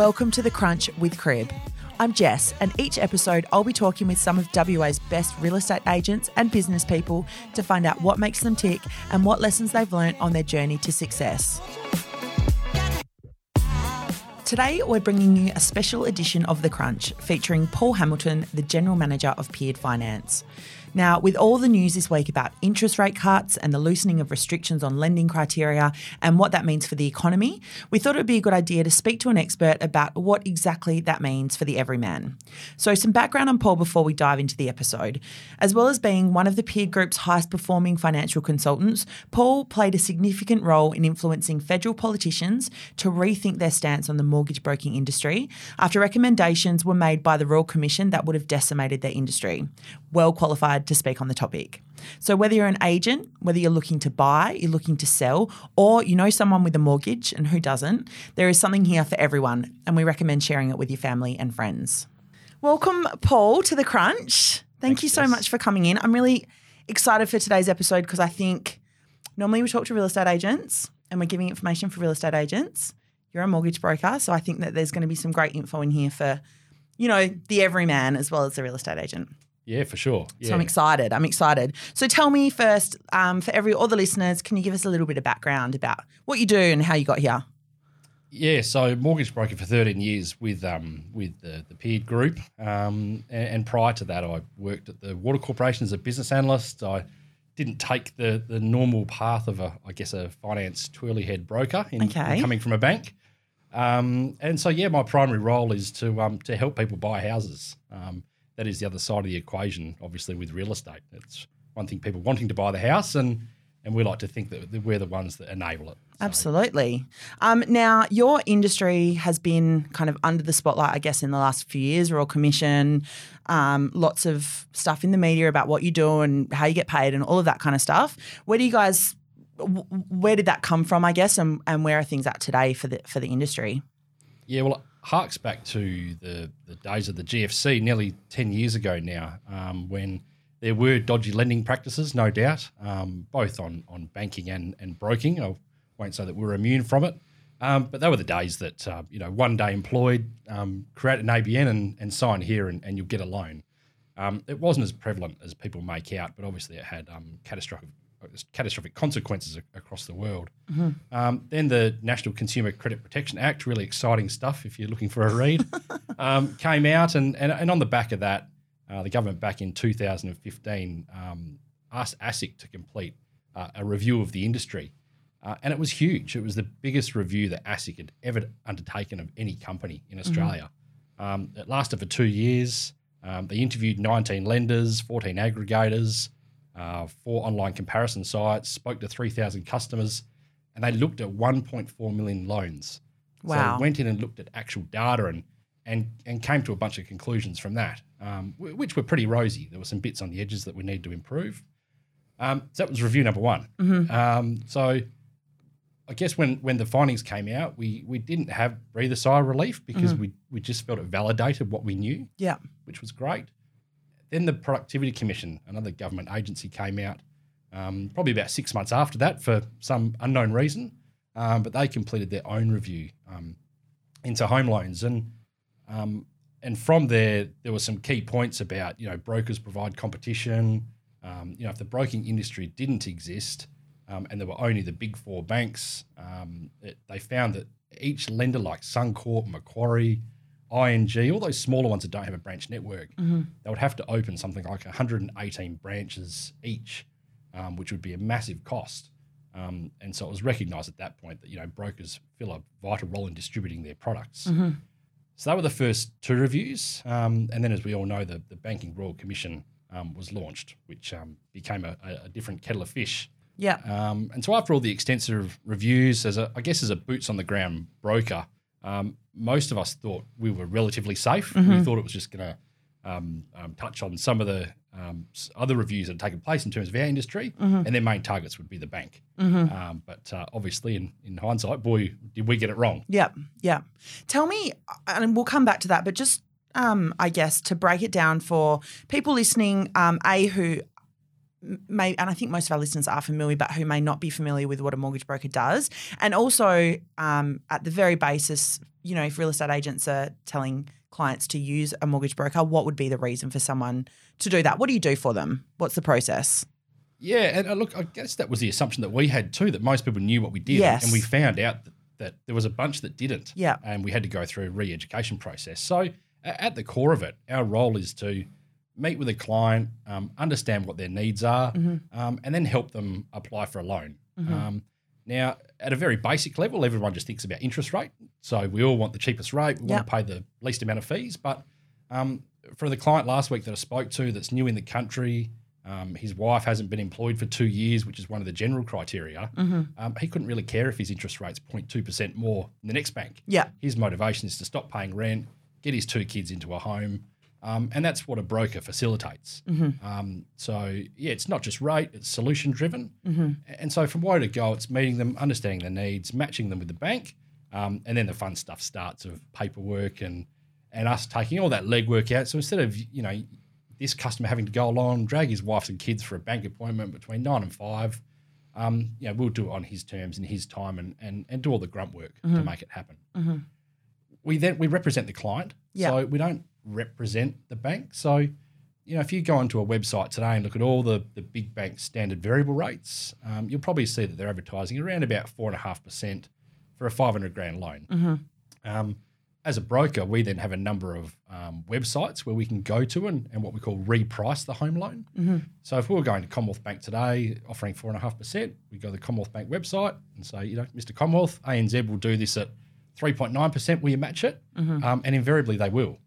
Welcome to The Crunch with Crib. I'm Jess, and each episode I'll be talking with some of WA's best real estate agents and business people to find out what makes them tick and what lessons they've learned on their journey to success. Today, we're bringing you a special edition of The Crunch featuring Paul Hamilton, the General Manager of Peard Finance. Now, with all the news this week about interest rate cuts and the loosening of restrictions on lending criteria and what that means for the economy, we thought it would be a good idea to speak to an expert about what exactly that means for the everyman. So, some background on Paul before we dive into the episode. As well as being one of the Peard Group's highest performing financial consultants, Paul played a significant role in influencing federal politicians to rethink their stance on the mortgage broking industry after recommendations were made by the Royal Commission that would have decimated their industry. Well qualified to speak on the topic. So, whether you're an agent, whether you're looking to buy, you're looking to sell, or you know someone with a mortgage and who doesn't, there is something here for everyone, and we recommend sharing it with your family and friends. Welcome, Paul, to the Crunch. Thank Thanks, you so Jess. much for coming in. I'm really excited for today's episode because I think normally we talk to real estate agents and we're giving information for real estate agents. You're a mortgage broker, so I think that there's going to be some great info in here for, you know, the everyman as well as the real estate agent. Yeah, for sure. Yeah. So I'm excited. I'm excited. So tell me first, um, for every all the listeners, can you give us a little bit of background about what you do and how you got here? yeah, so mortgage broker for 13 years with um with the, the Peard Group. Um, and, and prior to that, I worked at the Water Corporation as a business analyst. I didn't take the the normal path of a, I guess, a finance twirly head broker in, in coming from a bank. Um, and so yeah, my primary role is to um to help people buy houses. Um, that is the other side of the equation, obviously, with real estate. It's one thing people wanting to buy the house, and and we like to think that we're the ones that enable it. So- Absolutely. Um, now, your industry has been kind of under the spotlight, I guess, in the last few years. Royal Commission, um, lots of stuff in the media about what you do and how you get paid and all of that kind of stuff. Where do you guys? Where did that come from? I guess, and, and where are things at today for the for the industry? Yeah, well, harks back to the, the days of the GFC nearly 10 years ago now, um, when there were dodgy lending practices, no doubt, um, both on, on banking and, and broking. I won't say that we're immune from it. Um, but they were the days that, uh, you know, one day employed, um, create an ABN and, and sign here and, and you'll get a loan. Um, it wasn't as prevalent as people make out, but obviously it had um, catastrophic catastrophic consequences a- across the world. Um, then the National Consumer Credit Protection Act, really exciting stuff if you're looking for a read, um, came out, and, and and on the back of that, uh, the government back in 2015 um, asked ASIC to complete uh, a review of the industry. Uh, and it was huge. It was the biggest review that ASIC had ever undertaken of any company in Australia. Um, it lasted for two years. Um, they interviewed 19 lenders, 14 aggregators, uh, four online comparison sites, spoke to 3,000 customers, and they looked at 1.4 million loans. Wow. So went in and looked at actual data and and and came to a bunch of conclusions from that, um, which were pretty rosy. There were some bits on the edges that we need to improve. Um, so that was review number one. Um, so I guess when when the findings came out, we we didn't have breathe a sigh of relief because we we just felt it validated what we knew Yeah. which was great. Then the Productivity Commission, another government agency, came out um, probably about six months after that for some unknown reason, um, but they completed their own review um, into home loans, and um, and from there there were some key points about you know brokers provide competition. Um, you know if the broking industry didn't exist um, and there were only the big four banks, um, it, they found that each lender like Suncorp, Macquarie, ING, all those smaller ones that don't have a branch network, they would have to open something like 118 branches each, um, which would be a massive cost. Um, and so it was recognised at that point that you know brokers fill a vital role in distributing their products. So that were the first two reviews, um, and then as we all know, the, the Banking Royal Commission um, was launched, which um, became a, a, a different kettle of fish. Yeah. Um, and so after all the extensive reviews, as a, I guess as a boots on the ground broker, um, most of us thought we were relatively safe. We thought it was just going to um, um, touch on some of the um, other reviews that had taken place in terms of our industry, and their main targets would be the bank. Um, but uh, obviously, in, in hindsight, boy, did we get it wrong. Yeah, yeah. Tell me, and we'll come back to that, but just um, I guess to break it down for people listening, um, a who may, and I think most of our listeners are familiar, but who may not be familiar with what a mortgage broker does. And also, um, at the very basis, you know, if real estate agents are telling clients to use a mortgage broker, what would be the reason for someone to do that? What do you do for them? What's the process? Yeah, and uh, look, I guess that was the assumption that we had too, that most people knew what we did. Yes. And we found out that, that there was a bunch that didn't. Yeah. And we had to go through a re education process. So, at the core of it, our role is to meet with a client, um, understand what their needs are, um, and then help them apply for a loan. Um, now, at a very basic level, everyone just thinks about interest rate. So, we all want the cheapest rate, we Yep. want to pay the least amount of fees. But um, for the client last week that I spoke to that's new in the country, um, his wife hasn't been employed for two years, which is one of the general criteria. Um, he couldn't really care if his interest rate's 0.2% more than the next bank. Yeah. His motivation is to stop paying rent, get his two kids into a home, um, and that's what a broker facilitates. Um, so, yeah, it's not just rate, it's solution driven. And so, from where to go, it's meeting them, understanding their needs, matching them with the bank, um, and then the fun stuff starts of paperwork and and us taking all that legwork out. So instead of you know this customer having to go along, drag his wife and kids for a bank appointment between nine and five, um, you know, we'll do it on his terms and his time and and, and do all the grunt work to make it happen. We then we represent the client, Yeah. so we don't represent the bank. So you know, if you go onto a website today and look at all the the big bank standard variable rates, um, you'll probably see that they're advertising around about four and a half percent for a five hundred grand loan. Um, as a broker, we then have a number of um, websites where we can go to and, and what we call reprice the home loan. So if we were going to Commonwealth Bank today offering 4.5%, we go to the Commonwealth Bank website and say, you know, Mr. Commonwealth, ANZ will do this at 3.9%. Will you match it? Um, and invariably they will.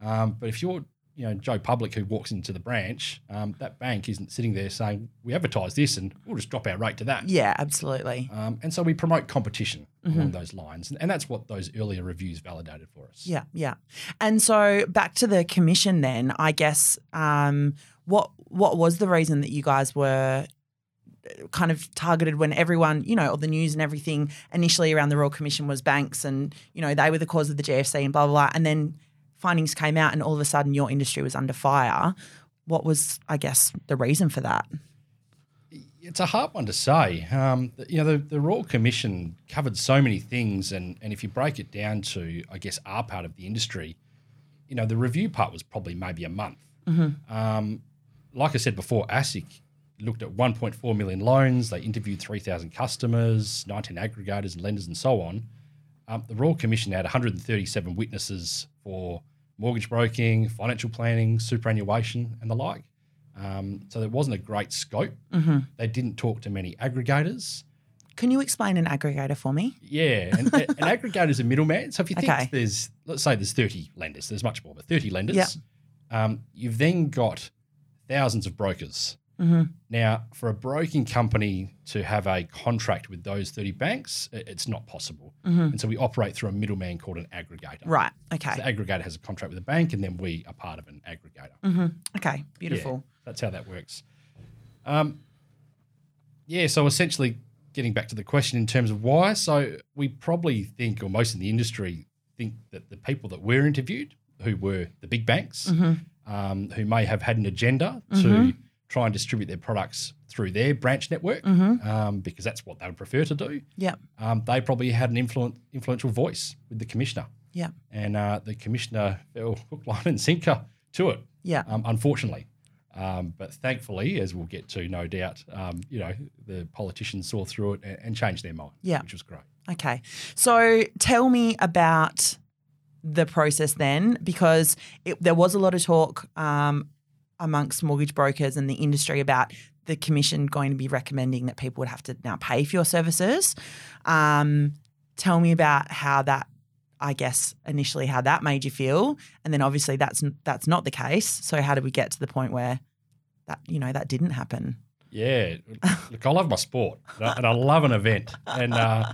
Um, but if you're, you know, Joe Public who walks into the branch, um, that bank isn't sitting there saying, we advertise this and we'll just drop our rate to that. Yeah, absolutely. Um, and so we promote competition along those lines. And, and that's what those earlier reviews validated for us. Yeah, yeah. And so back to the commission then, I guess um, what what was the reason that you guys were uh, kind of targeted when everyone, you know, all the news and everything initially around the Royal Commission was banks and, you know, they were the cause of the GFC and blah, blah, blah. And then findings came out and all of a sudden your industry was under fire. What was, I guess, the reason for that? It's a hard one to say. Um, you know, the, the Royal Commission covered so many things, and, and if you break it down to, I guess, our part of the industry, you know, the review part was probably maybe a month. Um, like I said before, ASIC looked at 1.4 million loans. They interviewed 3,000 customers, 19 aggregators and lenders, and so on. Um, the Royal Commission had 137 witnesses for mortgage broking, financial planning, superannuation, and the like. Um, so there wasn't a great scope. They didn't talk to many aggregators. Can you explain an aggregator for me? Yeah, and an aggregator is a middleman. So if you think Okay. there's, let's say there's 30 lenders, there's much more, but 30 lenders. Yep. Um, you've then got thousands of brokers. Mm-hmm. Now, for a broking company to have a contract with those 30 banks, it's not possible. And so we operate through a middleman called an aggregator. Mm-hmm. Right. So Okay. the aggregator has a contract with the bank, and then we are part of an aggregator. Mm-hmm. Okay. Yeah, Beautiful. that's how that works. Um, yeah, so essentially, getting back to the question in terms of why, so we probably think, or most in the industry think that the people that were interviewed, who were the big banks, Mm-hmm. um, who may have had an agenda to try and distribute their products through their branch network, Mm-hmm. um, because that's what they would prefer to do. Yeah. Um, they probably had an influent, influential voice with the commissioner, Yeah. and uh, the commissioner fell hook, line, and sinker to it Yeah. um, unfortunately. Um, but thankfully, as we'll get to, no doubt, um, you know, the politicians saw through it and, and changed their mind, Yeah. which was great. Okay. So tell me about the process then, because it, there was a lot of talk um, amongst mortgage brokers and the industry about the commission going to be recommending that people would have to now pay for your services. Um, tell me about how that, I guess, initially how that made you feel, and then obviously that's that's not the case. So how did we get to the point where that you know that didn't happen? Yeah, look, I love my sport and I, love an event. And uh,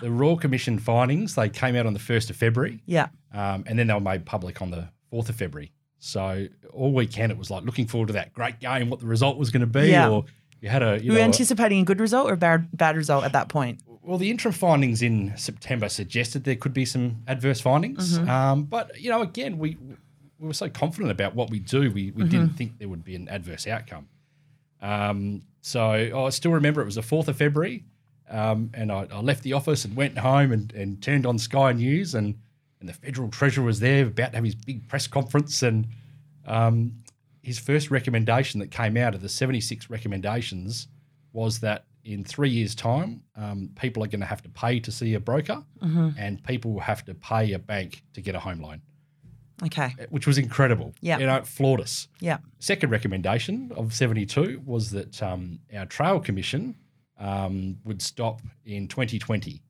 the Royal Commission findings they came out on the first of February, Yeah. um, and then they were made public on the fourth of February. So all weekend it was like looking forward to that great game, what the result was going to be, Yeah. or you had a you Were you know, anticipating a good result or a bad bad result at that point? Well, the interim findings in September suggested there could be some adverse findings. Mm-hmm. Um, but, you know, again, we we were so confident about what we do, we, we Mm-hmm. didn't think there would be an adverse outcome. Um, so I still remember it was the 4th of February. Um, and I, I left the office and went home and, and turned on Sky News, and, and the federal treasurer was there about to have his big press conference. And um, his first recommendation that came out of the 76 recommendations was that in three years' time, um, people are going to have to pay to see a broker, and people will have to pay a bank to get a home loan, Okay. which was incredible. Yeah. you know, it floored us. Yeah. Second recommendation of 72 was that um, our trail commission um, would stop in 2020.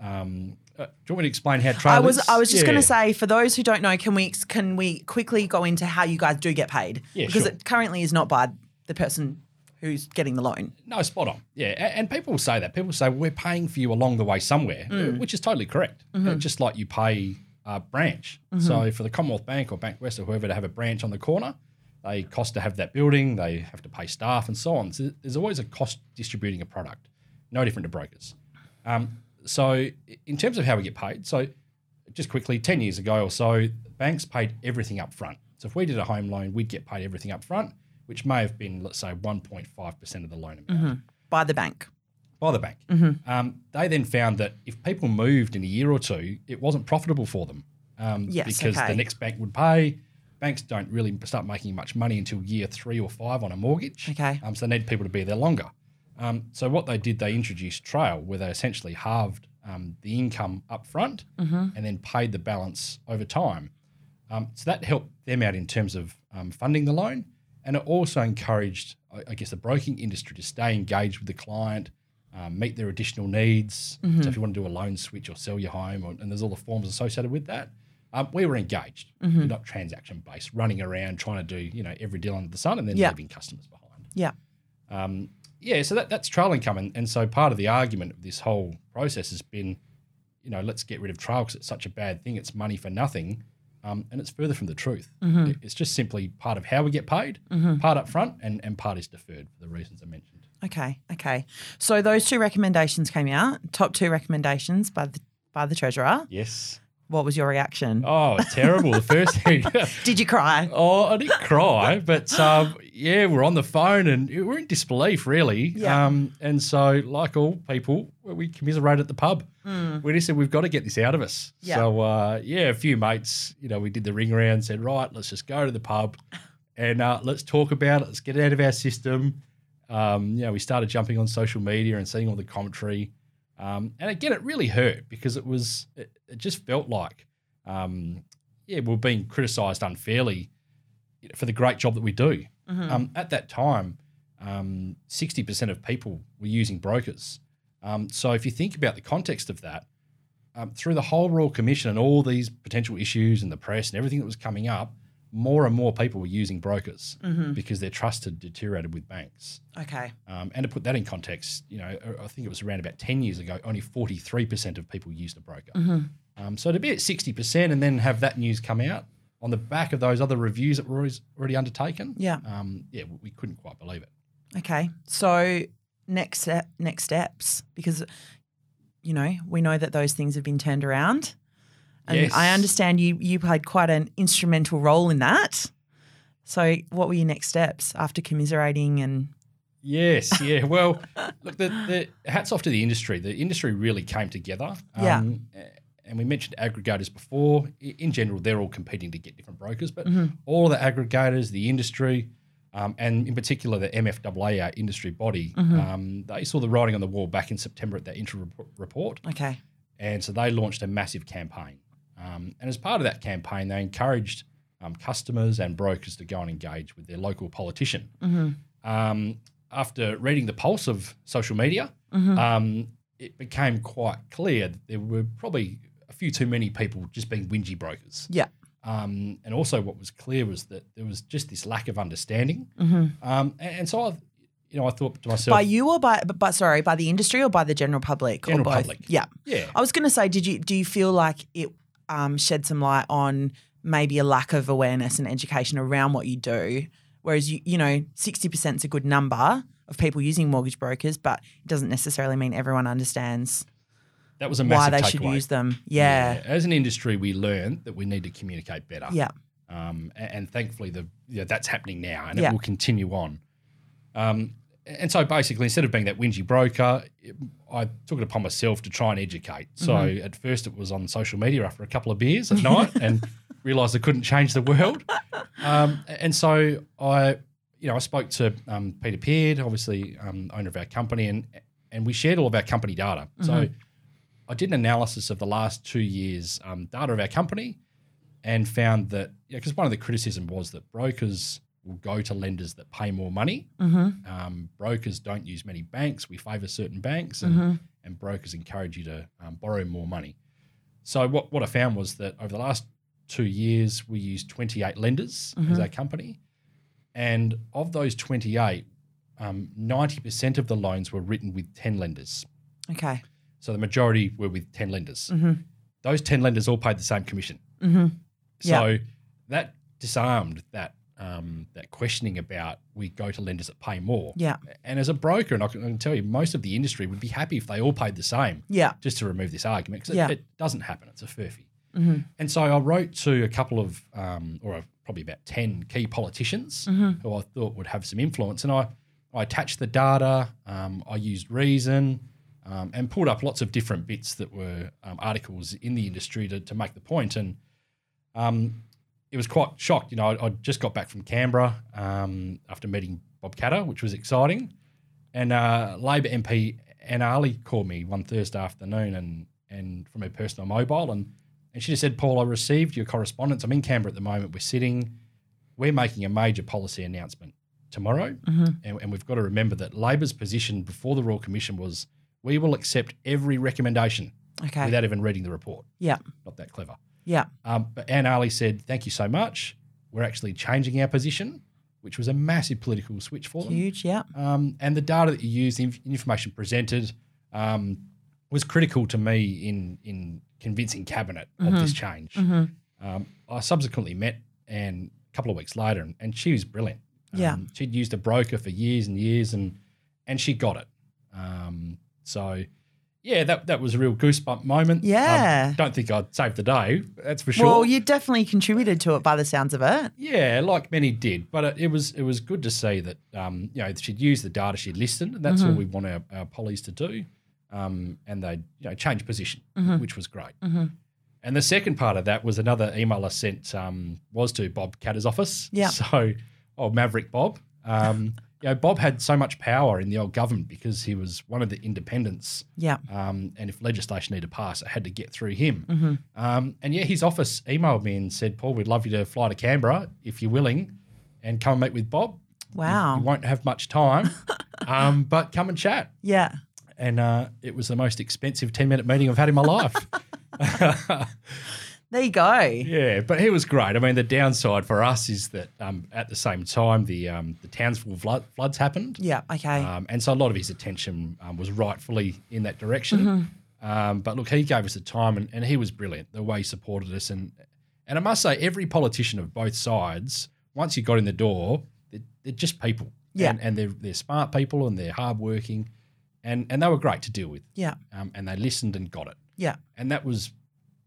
Um, uh, do you want me to explain how trail Mm-hmm. I was? I was just Yeah. going to say for those who don't know, can we can we quickly go into how you guys do get paid? Yeah, because sure. it currently is not by the person who's getting the loan. No, spot on. Yeah, and people will say that. People say we're paying for you along the way somewhere, uh, Mm. which is totally correct. Uh, Mm-hmm. just like you pay a branch. So for the Commonwealth Bank or Bankwest or whoever to have a branch on the corner, they cost to have that building. They have to pay staff and so on. So there's always a cost distributing a product. No different to brokers. Um, so in terms of how we get paid, so just quickly, 10 years ago or so, banks paid everything up front. So if we did a home loan, we'd get paid everything up front, which may have been, let's say, 1.5% of the loan amount By the bank. by the bank. Um, they then found that if people moved in a year or two, it wasn't profitable for them um, Yes, because okay. the next bank would pay. Banks don't really start making much money until year three or five on a mortgage. Okay. Um, so they need people to be there longer. Um, so what they did, they introduced trail, where they essentially halved um, the income up front Mm-hmm. and then paid the balance over time. Um, so that helped them out in terms of um, funding the loan, and it also encouraged, I, I guess, the broking industry to stay engaged with the client, um, meet their additional needs. Mm-hmm. So if you want to do a loan switch or sell your home, or, and there's all the forms associated with that, um, we were engaged, Mm-hmm. We're not transaction based, running around trying to do you know every deal under the sun, and then Yeah. leaving customers behind. Yeah. Yeah, so that, that's trail income. And, and so part of the argument of this whole process has been, you know, let's get rid of trail because it's such a bad thing. It's money for nothing. Um, and it's further from the truth. Mm-hmm. It- It's just simply part of how we get paid, part up front, and, and part is deferred for the reasons I mentioned. Okay. Okay. So those two recommendations came out. Top two recommendations by the by the treasurer. Yes. What was your reaction? Oh, terrible. the first thing. Did you cry? Oh, I didn't cry, but um, yeah, we're on the phone and we're in disbelief, really. Yeah. Um, and so, like all people, we commiserate at the pub. We just said we've got to get this out of us. Mm. Yeah. So uh, yeah, a few mates, you know, we did the ring around, said right, let's just go to the pub and uh, let's talk about it. Let's get it out of our system. Um, you know, we started jumping on social media and seeing all the commentary. Um, and again, it really hurt because it was, it, it just felt like, um, yeah, we're being criticised unfairly for the great job that we do. Um, at that time, um, 60% of people were using brokers. Um, so if you think about the context of that, um, through the whole Royal Commission and all these potential issues and the press and everything that was coming up, more and more people were using brokers because their trust had deteriorated with banks. Okay. Um, and to put that in context, you know, I think it was around about 10 years ago, only 43% of people used a broker. Um, so to be at 60% and then have that news come out on the back of those other reviews that were always already undertaken, Yeah. um, yeah, we couldn't quite believe it. Okay. So next step, next steps, because you know we know that those things have been turned around, and Yes. I understand you you played quite an instrumental role in that. So what were your next steps after commiserating and Yes, yeah. Well, look, the, the hats off to the industry. The industry really came together. Yeah. And we mentioned aggregators before. In general, they're all competing to get different brokers, but all the aggregators, the industry, um, and in particular the MFAA, our industry body, um, they saw the writing on the wall back in September at that interim report. okay? And so they launched a massive campaign. Um, and as part of that campaign, they encouraged um, customers and brokers to go and engage with their local politician. Um, after reading the pulse of social media, um, it became quite clear that there were probably a few too many people just being whingy brokers. Yeah. Um, and also, what was clear was that there was just this lack of understanding. Um, and, and so, I, you know, I thought to myself, By you or by but, but sorry, by the industry or by the general public General or both? public. Yeah. yeah, I was going to say, did you do you feel like it um, shed some light on maybe a lack of awareness and education around what you do? Whereas you you know sixty percent is a good number of people using mortgage brokers, but it doesn't necessarily mean everyone understands that was a why they should takeaway. use them. Yeah, As an industry, we learned that we need to communicate better. yeah, Um, a- and, thankfully, the yeah, that's happening now, and Yeah. it will continue on. Um, and so basically, instead of being that whingy broker, it- I took it upon myself to try and educate. So at first, it was on social media after a couple of beers at night, and realised I couldn't change the world. Um, and so I, you know, I spoke to um, Peter Peard, obviously um, owner of our company, and and we shared all of our company data. So I did an analysis of the last two years' um, data of our company, and found that because one of the criticism was that brokers will go to lenders that pay more money. Mm-hmm. Um, brokers don't use many banks. We favour certain banks, and, Mhm. and brokers encourage you to um, borrow more money. So what what I found was that over the last two years, we used 28 lenders as Mhm. our company, and of those 28, um, 90% of the loans were written with 10 lenders. Okay. So the majority were with 10 lenders. Mm-hmm. Those 10 lenders all paid the same commission. Mm-hmm. So that disarmed that um, that questioning about we go to lenders that pay more. Yeah. And as a broker, and I can, I can tell you, most of the industry would be happy if they all paid the same, Yeah. just to remove this argument, because Yeah. it, it doesn't happen. It's a furphy. Mm-hmm. And so I wrote to a couple of, um, or probably about 10 key politicians Mm-hmm. who I thought would have some influence. And I, I attached the data, um, I used Reason, um, and pulled up lots of different bits that were um, articles in the industry to, to make the point. And um, it was quite shocked. You know, I, I just got back from Canberra um, after meeting Bob Katter, which was exciting. And uh, Labor MP Anne Aly called me one Thursday afternoon and and from her personal mobile and and she just said, Paul, I received your correspondence. I'm in Canberra at the moment. We're sitting. We're making a major policy announcement tomorrow, Mm-hmm. and, and we've got to remember that Labor's position before the Royal Commission was we will accept every recommendation Okay. without even reading the report. Yeah. Not that clever. Yeah. Um, but Anne Aly said, "Thank you so much. We're actually changing our position," which was a massive political switch for them. Huge. Yeah. Um, and the data that you used, the information presented, um, was critical to me in in convincing cabinet of this change. Mm-hmm. Um, I subsequently met Anne a couple of weeks later, and, and she was brilliant. Yeah. Um, she'd used a broker for years and years, and and she got it. Um, so, yeah, that that was a real goosebump moment. Um, Yeah. don't think I'd save the day. That's for sure. Well, you definitely contributed to it by the sounds of it. Yeah, like many did, but it, it was it was good to see that um, you know she'd use the data she'd listened, and that's Mm-hmm. all we want our, our pollies to do, um, and they you know change position, Mm-hmm. which was great. And the second part of that was another email I sent um, was to Bob Katter's office. Yeah. So, oh Maverick Bob, um, you know Bob had so much power in the old government because he was one of the independents Yeah. um, and if legislation needed to pass, it had to get through him. Mm-hmm. Um, and yeah, his office emailed me and said, Paul, we'd love you to fly to Canberra if you're willing and come and meet with Bob. You- Wow. You, won't have much time, um, but come and chat. Yeah. And uh, it was the most expensive 10 minute meeting I've had in my life. There you go. yeah, but he was great. I mean, the downside for us is that um, at the same time, the, um, the Townsville flood, floods happened. Yeah. Okay. Um, and so a lot of his attention um, was rightfully in that direction. Um, but look, he gave us the time and, and he was brilliant, the way he supported us. And, and I must say, every politician of both sides, once you got in the door, they're, they're just people. Yeah. And, and they're, they're smart people and they're hardworking. And, and they were great to deal with. yeah. Um, and they listened and got it. Yeah. And that was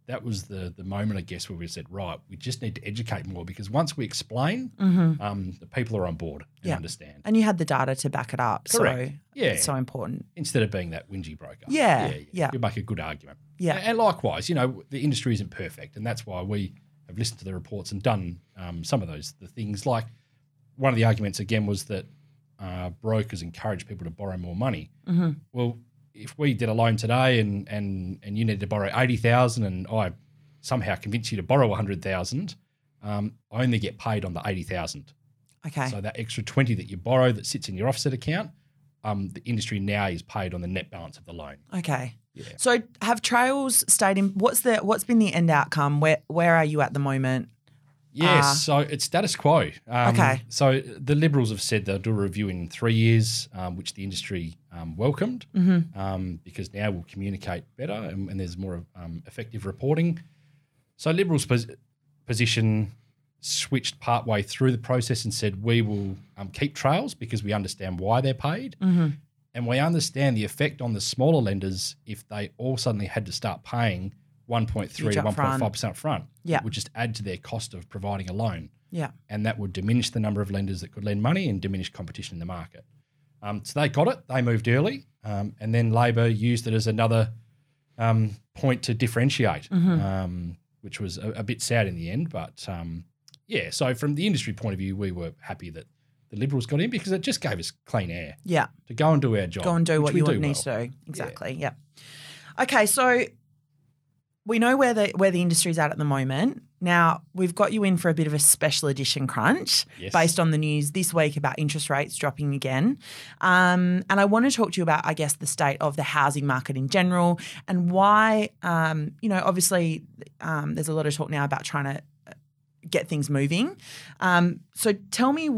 that was the the moment, I guess, where we said, right, we just need to educate more because once we explain, Mm-hmm. um, the people are on board and Yeah. understand. And you had the data to back it up. Correct. So Yeah. it's so important. instead of being that whingy broker. Yeah, yeah. You make a good argument. Yeah. And likewise, you know, the industry isn't perfect. And that's why we have listened to the reports and done um, some of those the things. Like one of the arguments, again, was that uh, brokers encourage people to borrow more money. Mm-hmm. Well, if we did a loan today and and and you needed to borrow 80,000 and I somehow convince you to borrow 100,000, um, I only get paid on the 80,000. Okay. So that extra 20 that you borrow that sits in your offset account, um, the industry now is paid on the net balance of the loan. okay. Yeah. So have trails stayed in what's the what's been the end outcome? Where where are you at the moment? Yes, Ah. so it's status quo. Um, Okay. So the Liberals have said they'll do a review in three years, um, which the industry um, welcomed Mm-hmm. um, because now we'll communicate better and, and there's more um, effective reporting. So Liberals' pos- position switched partway through the process and said we will um, keep trails because we understand why they're paid Mm-hmm. and we understand the effect on the smaller lenders if they all suddenly had to start paying 1.3 to Huge upfront. 1.5% up front. Yeah. It would just add to their cost of providing a loan. Yeah. And that would diminish the number of lenders that could lend money and diminish competition in the market. Um, so they got it. They moved early, um, and then Labor used it as another um, point to differentiate, um, which was a, a bit sad in the end. But um, yeah, so from the industry point of view, we were happy that the Liberals got in because it just gave us clean air Yeah. to go and do our job. Go and do what we you do need well. to do. Exactly. Yeah. Okay, so we know where the where the industry's at at the moment. Now we've got you in for a bit of a special edition crunch Yes. based on the news this week about interest rates dropping again. Um, and I want to talk to you about, I guess, the state of the housing market in general and why, um, you know, obviously um, there's a lot of talk now about trying to uh, get things moving. Um, so tell me,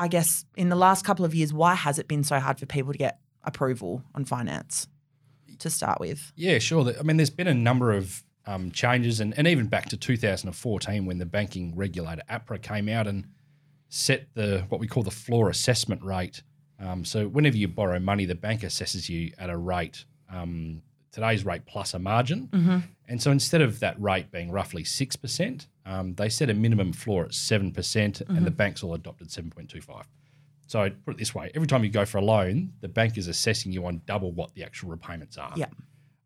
I guess, in the last couple of years, why has it been so hard for people to get approval on finance to start with? Yeah, sure. I mean, there's been a number of um, changes, and, and even back to 2014 when the banking regulator APRA came out and set the what we call the floor assessment rate. Um, so whenever you borrow money, the bank assesses you at a rate, um, today's rate plus a margin. And so instead of that rate being roughly 6%, um, they set a minimum floor at 7%, percent and the banks all adopted 7.25. So put it this way every time you go for a loan, the bank is assessing you on double what the actual repayments are. Yeah.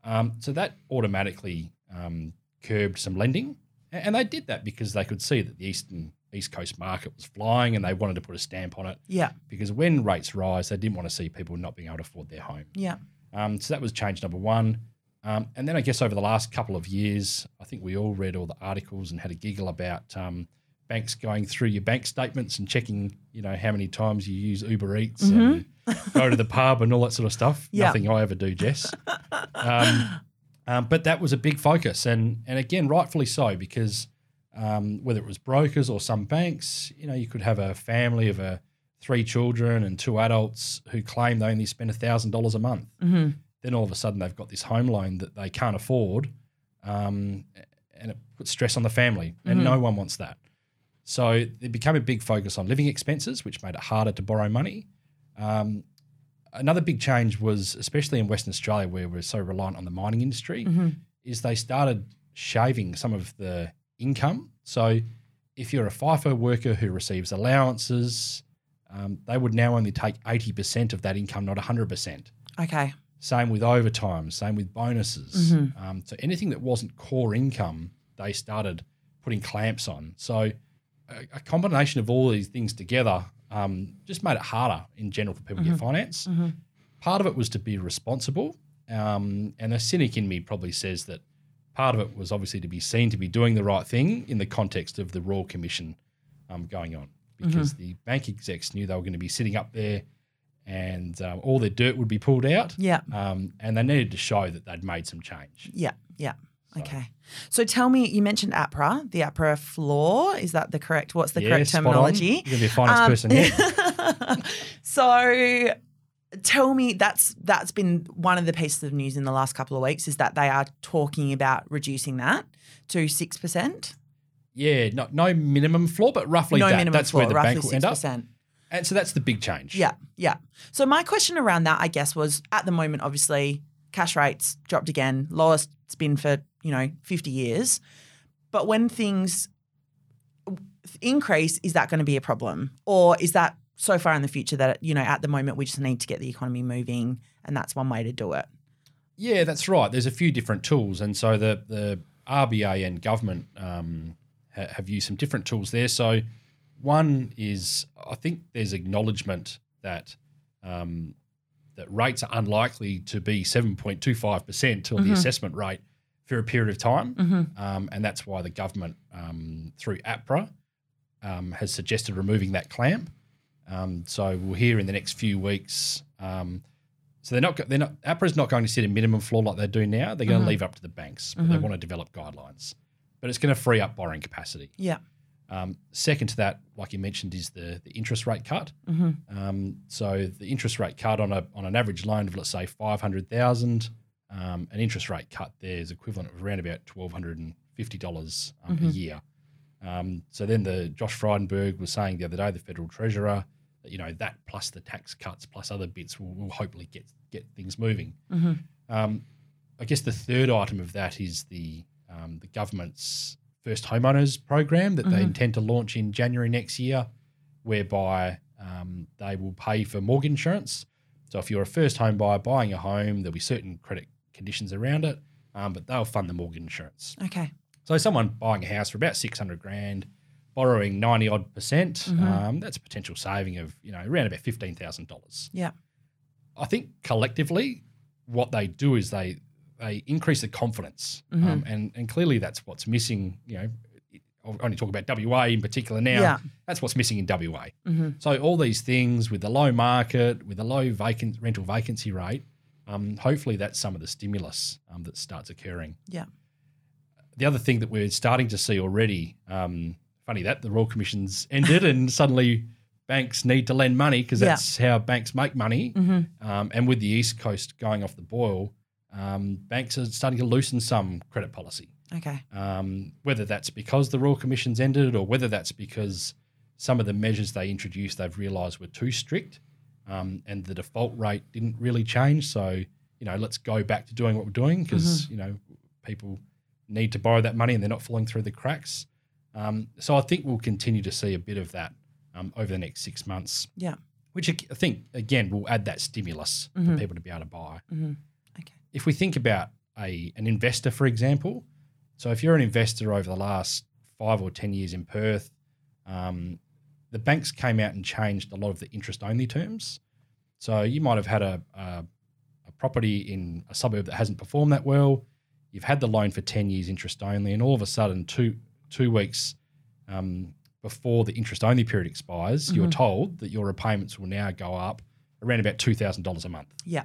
Um, so that automatically um, curbed some lending, and they did that because they could see that the eastern east coast market was flying, and they wanted to put a stamp on it. Yeah. Because when rates rise, they didn't want to see people not being able to afford their home. Yeah. Um, so that was change number one. Um, and then I guess over the last couple of years, I think we all read all the articles and had a giggle about um, banks going through your bank statements and checking, you know, how many times you use Uber Eats and go to the pub and all that sort of stuff. Yeah. Nothing I ever do, Jess. um, um, but that was a big focus, and and again, rightfully so, because um, whether it was brokers or some banks, you know, you could have a family of a three children and two adults who claim they only spend thousand dollars a month. hmm Then all of a sudden they've got this home loan that they can't afford, um, and it puts stress on the family, and Mhm. no one wants that. So it became a big focus on living expenses, which made it harder to borrow money. Um, another big change was, especially in Western Australia, where we're so reliant on the mining industry, hmm is they started shaving some of the income. So if you're a FIFO worker who receives allowances, um, they would now only take 80% of that income, not 100%. Okay. Same with overtime, same with bonuses. Mhm. Um, so anything that wasn't core income, they started putting clamps on. So a, a combination of all these things together um, just made it harder in general for people to get finance. Mhm. Part of it was to be responsible. Um, and a cynic in me probably says that part of it was obviously to be seen to be doing the right thing in the context of the Royal Commission um, going on, because the bank execs knew they were going to be sitting up there and um, all their dirt would be pulled out. Yeah. Um, and they needed to show that they'd made some change. Yeah. Yeah. So- Okay. So tell me, you mentioned APRA, the APRA floor. Is that the correct? What's the Yeah, correct terminology? You're going to be a finance Um, person here. so tell me that's that's been one of the pieces of news in the last couple of weeks is that they are talking about reducing that to six percent. Yeah, no, no minimum floor, but roughly No that. minimum That's floor, where the roughly bank will six end up. percent. And so that's the big change. Yeah, yeah. So my question around that, I guess, was at the moment, obviously, cash rates dropped again, lowest it's been for you know fifty years. But when things increase, is that going to be a problem, or is that so far in the future that you know at the moment we just need to get the economy moving, and that's one way to do it? Yeah, that's right. There's a few different tools, and so the the RBA and government um, ha- have used some different tools there. So one is I think there's acknowledgement that um, that rates are unlikely to be 7.25 percent till the assessment rate for a period of time, Mm-hmm. um, and that's why the government um, through APRA um, has suggested removing that clamp. Um, so we'll hear in the next few weeks. Um, so they're not they're not APRA's not going to set a minimum floor like they do now. They're going Mhm. to leave it up to the banks, but they Mhm. want to develop guidelines. But it's going to free up borrowing capacity. Yeah. Um, second to that, like you mentioned, is the the interest rate cut. Mm-hmm. Um, so the interest rate cut on a on an average loan of let's say five hundred thousand, um, an interest rate cut there is equivalent of around about twelve hundred and fifty dollars um, a Mhm. year. Um, so then the Josh Frydenberg was saying the other day, the federal treasurer, that you know that plus the tax cuts plus other bits will, will hopefully get get things moving. Mm-hmm. Um, I guess the third item of that is the um, the government's first homeowners program that they Mhm. intend to launch in January next year, whereby um, they will pay for mortgage insurance. So if you're a first home buyer buying a home, there'll be certain credit conditions around it, um, but they'll fund the mortgage insurance. Okay. So someone buying a house for about six hundred grand, borrowing ninety odd percent, um, that's a potential saving of you know around about fifteen thousand dollars. Yeah. I think collectively, what they do is they they increase the confidence, Mm-hmm. um, and and clearly that's what's missing. You know, I'll only talk about WA in particular now. Yeah. That's what's missing in WA. Mm-hmm. So all these things with the low market, with the low vacant rental vacancy rate, um, hopefully that's some of the stimulus um, that starts occurring. Yeah. The other thing that we're starting to see already, um, funny that the Royal Commission's ended and suddenly banks need to lend money because Yeah. that's how banks make money. Mm-hmm. Um, and with the East Coast going off the boil, um, banks are starting to loosen some credit policy. Okay. Um, whether that's because the Royal Commission's ended or whether that's because some of the measures they introduced they've realised were too strict um, and the default rate didn't really change. So, you know, let's go back to doing what we're doing because, you know, people need to borrow that money and they're not falling through the cracks. Um, so I think we'll continue to see a bit of that um, over the next six months, Yeah. which I think, again, will add that stimulus Mhm. for people to be able to buy Mm-hmm. Okay. if we think about a an investor, for example, so if you're an investor over the last five or ten years in Perth, um, the banks came out and changed a lot of the interest only terms. So you might have had a, a a property in a suburb that hasn't performed that well. You've had the loan for ten years interest only, and all of a sudden, two two weeks um, before the interest only period expires, you're Mhm. told that your repayments will now go up around about two thousand dollars a month Yeah.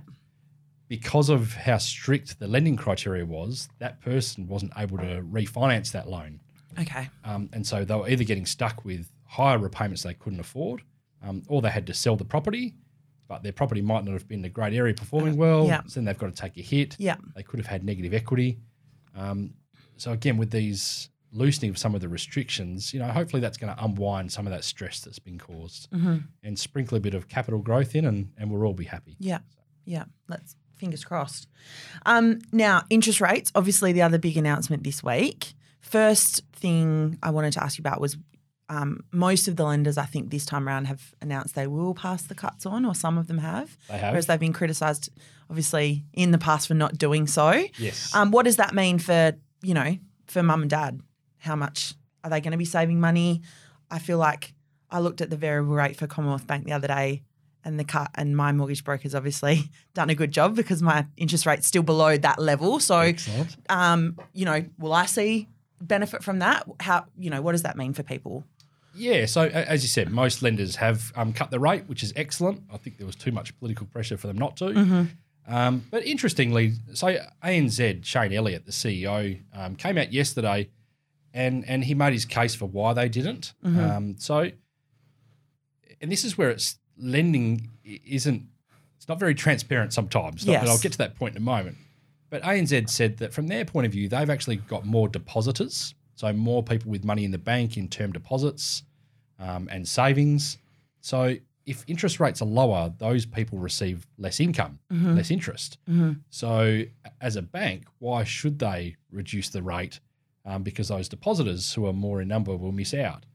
because of how strict the lending criteria was, that person wasn't able to refinance that loan. Okay. Um, and so they were either getting stuck with higher repayments they couldn't afford, um, or they had to sell the property, but their property might not have been a great area performing well. Yeah. So then they've got to take a hit. Yeah. They could have had negative equity. Um, so again, with these loosening of some of the restrictions, you know, hopefully that's going to unwind some of that stress that's been caused Mm-hmm. and sprinkle a bit of capital growth in, and, and we'll all be happy. Yeah. Yeah. Let's fingers crossed. Um, now, interest rates, obviously the other big announcement this week. First thing I wanted to ask you about was um, most of the lenders, I think, this time around have announced they will pass the cuts on, or some of them have, They have. whereas they've been criticised, obviously, in the past for not doing so. yes. Um, what does that mean for you know for mum and dad? How much are they going to be saving money? I feel like I looked at the variable rate for Commonwealth Bank the other day, and the cut, and my mortgage broker's obviously done a good job because my interest rate's still below that level. So, um, you know, will I see benefit from that? How you know what does that mean for people? Yeah, so as you said, most lenders have um, cut the rate, which is excellent. I think there was too much political pressure for them not to. Mm-hmm. Um, but interestingly, so ANZ, Shayne Elliott, the CEO, um, came out yesterday and, and he made his case for why they didn't. Mm-hmm. Um, so, and this is where it's lending isn't, it's not very transparent sometimes. Yes. I'll get to that point in a moment. But ANZ said that from their point of view, they've actually got more depositors, so more people with money in the bank in term deposits um, and savings. So if interest rates are lower, those people receive less income, Mm-hmm. less interest. So as a bank, why should they reduce the rate? Um, because those depositors who are more in number will miss out.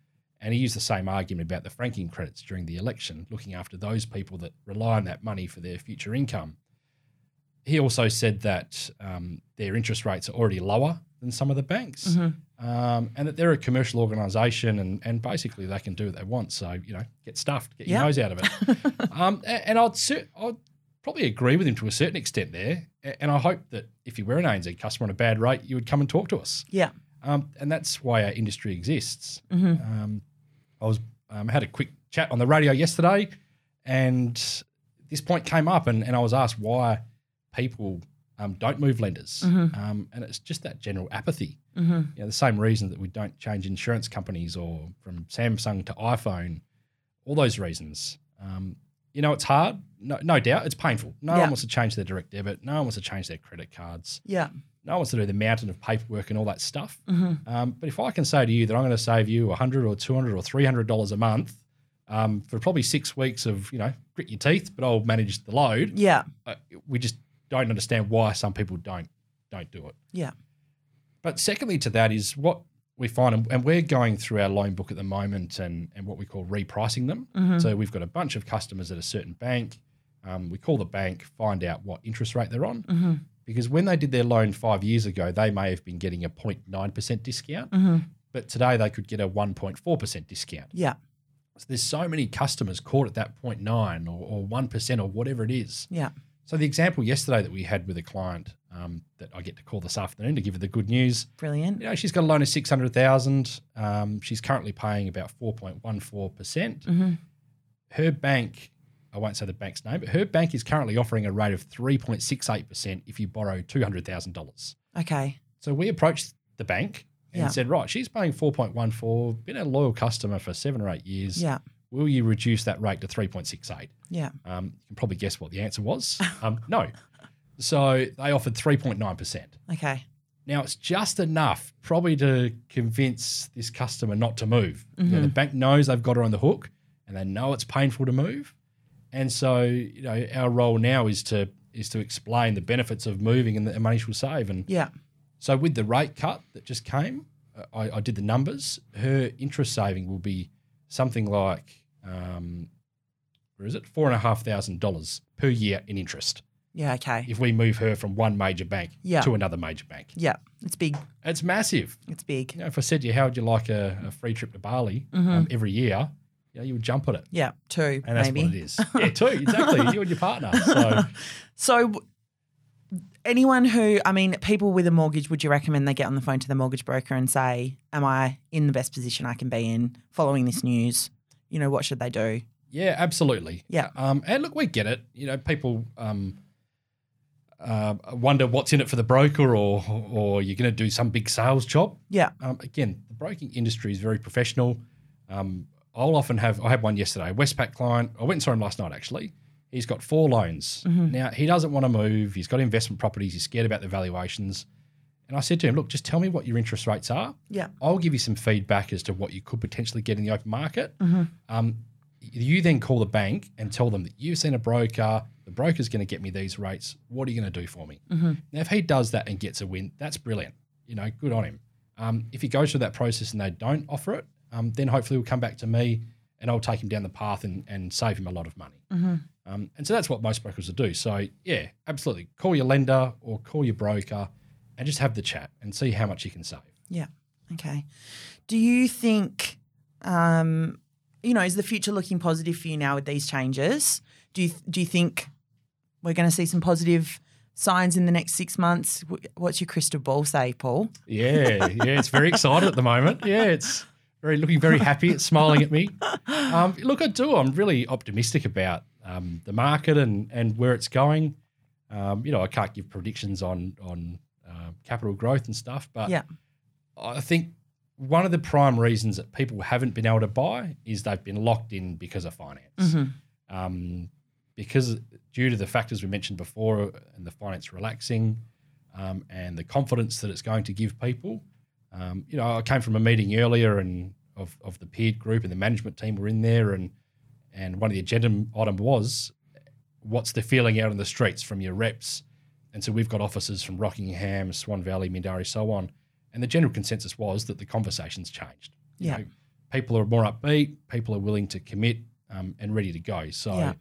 And he used the same argument about the franking credits during the election, looking after those people that rely on that money for their future income. He also said that um, their interest rates are already lower than some of the banks, Mm-hmm. um, and that they're a commercial organisation, and, and basically they can do what they want. So you know, get stuffed, get your nose out of it. um, and I'd cer- I'd probably agree with him to a certain extent there, and I hope that if you were an ANZ customer on a bad rate, you would come and talk to us. Yeah. Um, and that's why our industry exists. Mhm. Um, I was um, had a quick chat on the radio yesterday, and this point came up, and, and I was asked why people um, don't move lenders, Mhm. um, and it's just that general apathy. Mm-hmm. You know, the same reason that we don't change insurance companies or from Samsung to iPhone, all those reasons. Um, you know, it's hard, no, no doubt. It's painful. No Yeah. one wants to change their direct debit. No one wants to change their credit cards. Yeah. No one wants to do the mountain of paperwork and all that stuff. Mm-hmm. Um, but if I can say to you that I'm going to save you 100 or 200 or 300 dollars a month um, for probably six weeks of you know grit your teeth, but I'll manage the load. Yeah. Uh, we just don't understand why some people don't don't do it. Yeah. But secondly to that is what we find, and- and we're going through our loan book at the moment and, and what we call repricing them. Mm-hmm. So we've got a bunch of customers at a certain bank. Um, we call the bank, find out what interest rate they're on. Mm-hmm. Because when they did their loan five years ago, they may have been getting a 0.9% discount, Mm-hmm. but today they could get a 1.4% discount. Yeah. So there's so many customers caught at that 0.9 or, or 1% or whatever it is. Yeah. So the example yesterday that we had with a client um, that I get to call this afternoon to give her the good news, Brilliant. you know, she's got a loan of six hundred thousand. Um, she's currently paying about four point one four percent. Mm-hmm. Her bank, I won't say the bank's name, but her bank is currently offering a rate of three point six eight percent if you borrow two hundred thousand dollars. Okay. So we approached the bank and Yeah. said, right, she's paying four point one four, been a loyal customer for seven or eight years. Yeah. Will you reduce that rate to three point six eight? Yeah. Um, you can probably guess what the answer was. Um, no. So they offered three point nine percent. Okay. Now it's just enough, probably, to convince this customer not to move. You know, the bank knows they've got her on the hook, and they know it's painful to move. And so, you know, our role now is to is to explain the benefits of moving and the money she'll save. And Yeah. so, with the rate cut that just came, uh, I, I did the numbers. Her interest saving will be something like, um, where is it, four and a half thousand dollars per year in interest Yeah. Okay. if we move her from one major bank Yeah. to another major bank. Yeah. It's big. It's massive. It's big. You know, if I said to you, how would you like a, a free trip to Bali um, every year? You know, you would jump at it. Yeah. Two. And that's maybe. what it is. yeah, too, exactly. you and your partner. So, So, anyone who, I mean, people with a mortgage, would you recommend they get on the phone to the mortgage broker and say, Am I in the best position I can be in following this news? You know, what should they do? yeah, absolutely. Yeah. Um, and look, we get it. You know, people um, uh, wonder what's in it for the broker or, or you're going to do some big sales job. Yeah. Um, again, the broking industry is very professional. Um, I'll often have, I had one yesterday, a Westpac client. I went and saw him last night actually. He's got four loans. Now, he doesn't want to move. He's got investment properties. He's scared about the valuations. And I said to him, look, just tell me what your interest rates are. Yeah. I'll give you some feedback as to what you could potentially get in the open market. Mm-hmm. Um, you then call the bank and tell them that you've seen a broker. The broker's going to get me these rates. What are you going to do for me? Mm-hmm. Now, if he does that and gets a win, that's brilliant. You know, good on him. Um, if he goes through that process and they don't offer it, um, then hopefully he'll come back to me and I'll take him down the path and, and save him a lot of money. Mm-hmm. Um, and so that's what most brokers will do. So yeah, absolutely. Call your lender or call your broker and just have the chat and see how much you can save. Yeah. Okay. Do you think, um, you know, is the future looking positive for you now with these changes? Do you do you think we're going to see some positive signs in the next six months? What's your crystal ball say, Paul? Yeah, yeah, it's very excited at the moment. Yeah, it's very looking very happy. It's smiling at me. Um, look, I do. I'm really optimistic about um, the market and and where it's going. Um, you know, I can't give predictions on on capital growth and stuff, but Yeah. I think one of the prime reasons that people haven't been able to buy is they've been locked in because of finance. Mhm. Um, because due to the factors we mentioned before and the finance relaxing um, and the confidence that it's going to give people. Um, you know, I came from a meeting earlier and of, of the Peard Group and the management team were in there and and one of the agenda item was what's the feeling out in the streets from your reps? And so we've got offices from Rockingham, Swan Valley, Mindarie, so on. And the general consensus was that the conversation's changed. You Yeah. know, people are more upbeat, people are willing to commit um, and ready to go. So, Yeah.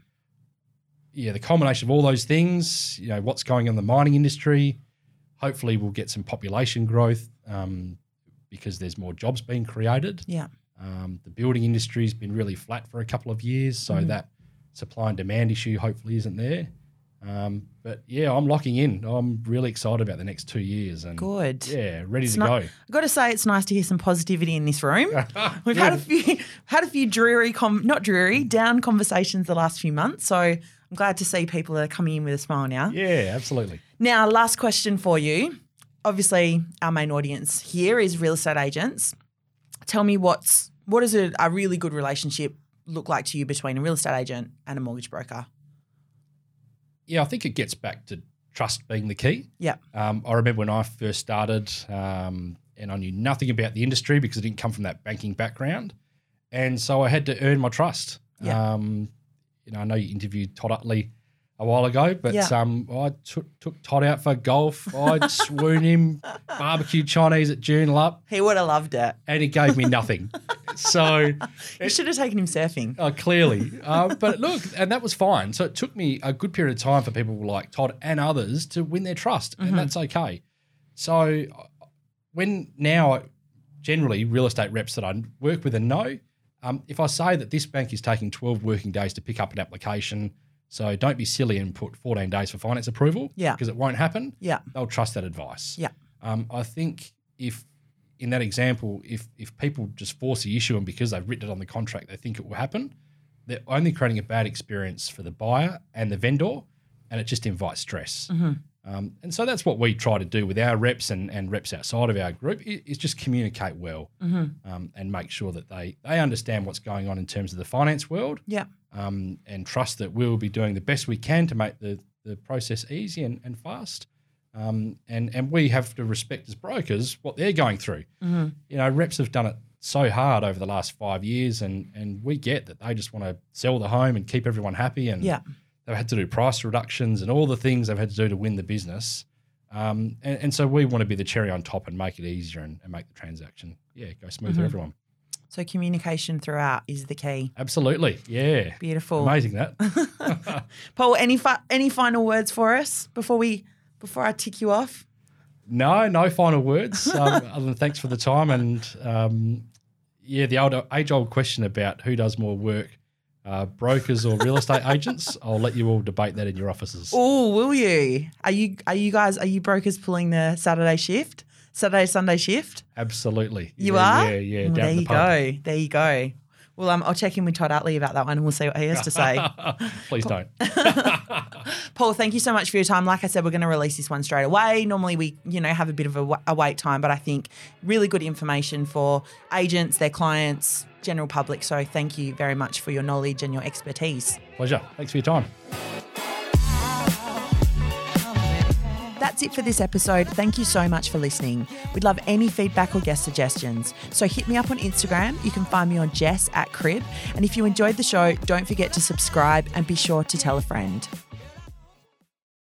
yeah. the combination of all those things, you know, what's going on in the mining industry, hopefully we'll get some population growth um, because there's more jobs being created. Yeah. Um, the building industry's been really flat for a couple of years, so Mhm. that supply and demand issue hopefully isn't there. Um, but yeah, I'm locking in. I'm really excited about the next two years, and Good. yeah, ready It's to not- go. I've got to say, it's nice to hear some positivity in this room. We've had a few had a few dreary, com- not dreary, down conversations the last few months. So I'm glad to see people that are coming in with a smile now. yeah, absolutely. Now, last question for you. Obviously, our main audience here is real estate agents. Tell me what's what does a, a really good relationship look like to you between a real estate agent and a mortgage broker? Yeah, I think it gets back to trust being the key. Yeah. Um, I remember when I first started, um, and I knew nothing about the industry because I didn't come from that banking background, and so I had to earn my trust. Yeah. Um, you know, I know you interviewed Todd Utley a while ago, but Yeah. um, I took took Todd out for golf. I'd swoon him, barbecue Chinese at Joondalup, He would have loved it. and he gave me nothing. so You should have taken him surfing. Oh, clearly. Uh, but look, and that was fine. So it took me a good period of time for people like Todd and others to win their trust, and that's okay. So uh, when now, generally, real estate reps that I work with and know, um, if I say that this bank is taking 12 working days to pick up an application, so don't be silly and put 14 days for finance approval, Yeah. because it won't happen, Yeah. they'll trust that advice. Yeah. Um, I think if in that example, if if people just force the issue and because they've written it on the contract, they think it will happen, they're only creating a bad experience for the buyer and the vendor, and it just invites stress. Um, and so that's what we try to do with our reps and, and reps outside of our group is just communicate well um, and make sure that they they understand what's going on in terms of the finance world Yeah. Um, and trust that we'll be doing the best we can to make the, the process easy and, and fast. Um, and, and we have to respect as brokers what they're going through. Mm-hmm. You know, reps have done it so hard over the last five years, and, and we get that they just want to sell the home and keep everyone happy. And Yeah. they've had to do price reductions and all the things they've had to do to win the business. Um, and, and so we want to be the cherry on top and make it easier and, and make the transaction, yeah, go smooth Mm-hmm. for everyone. So communication throughout is the key. Absolutely. Yeah. Beautiful. Amazing that. Paul, any fi- any final words for us before we before I tick you off? No, no final words. Um, other than thanks for the time and um, yeah, the old age old question about who does more work, uh, brokers or real estate agents. I'll let you all debate that in your offices. Oh, will you? Are you are you guys are you brokers pulling the Saturday shift? Saturday Sunday shift? Absolutely. You yeah, are? Yeah, yeah. Well, there the you go. There you go. Well, um, I'll check in with Todd Utley about that one and we'll see what he has to say. Please don't. Paul, thank you so much for your time. Like I said, we're going to release this one straight away. Normally, we you know have a bit of a, wa- a wait time, but I think really good information for agents, their clients, general public. So thank you very much for your knowledge and your expertise. Pleasure. Thanks for your time. That's it for this episode. Thank you so much for listening. We'd love any feedback or guest suggestions. So hit me up on Instagram. You can find me on Jess at Crib. And if you enjoyed the show, don't forget to subscribe and be sure to tell a friend.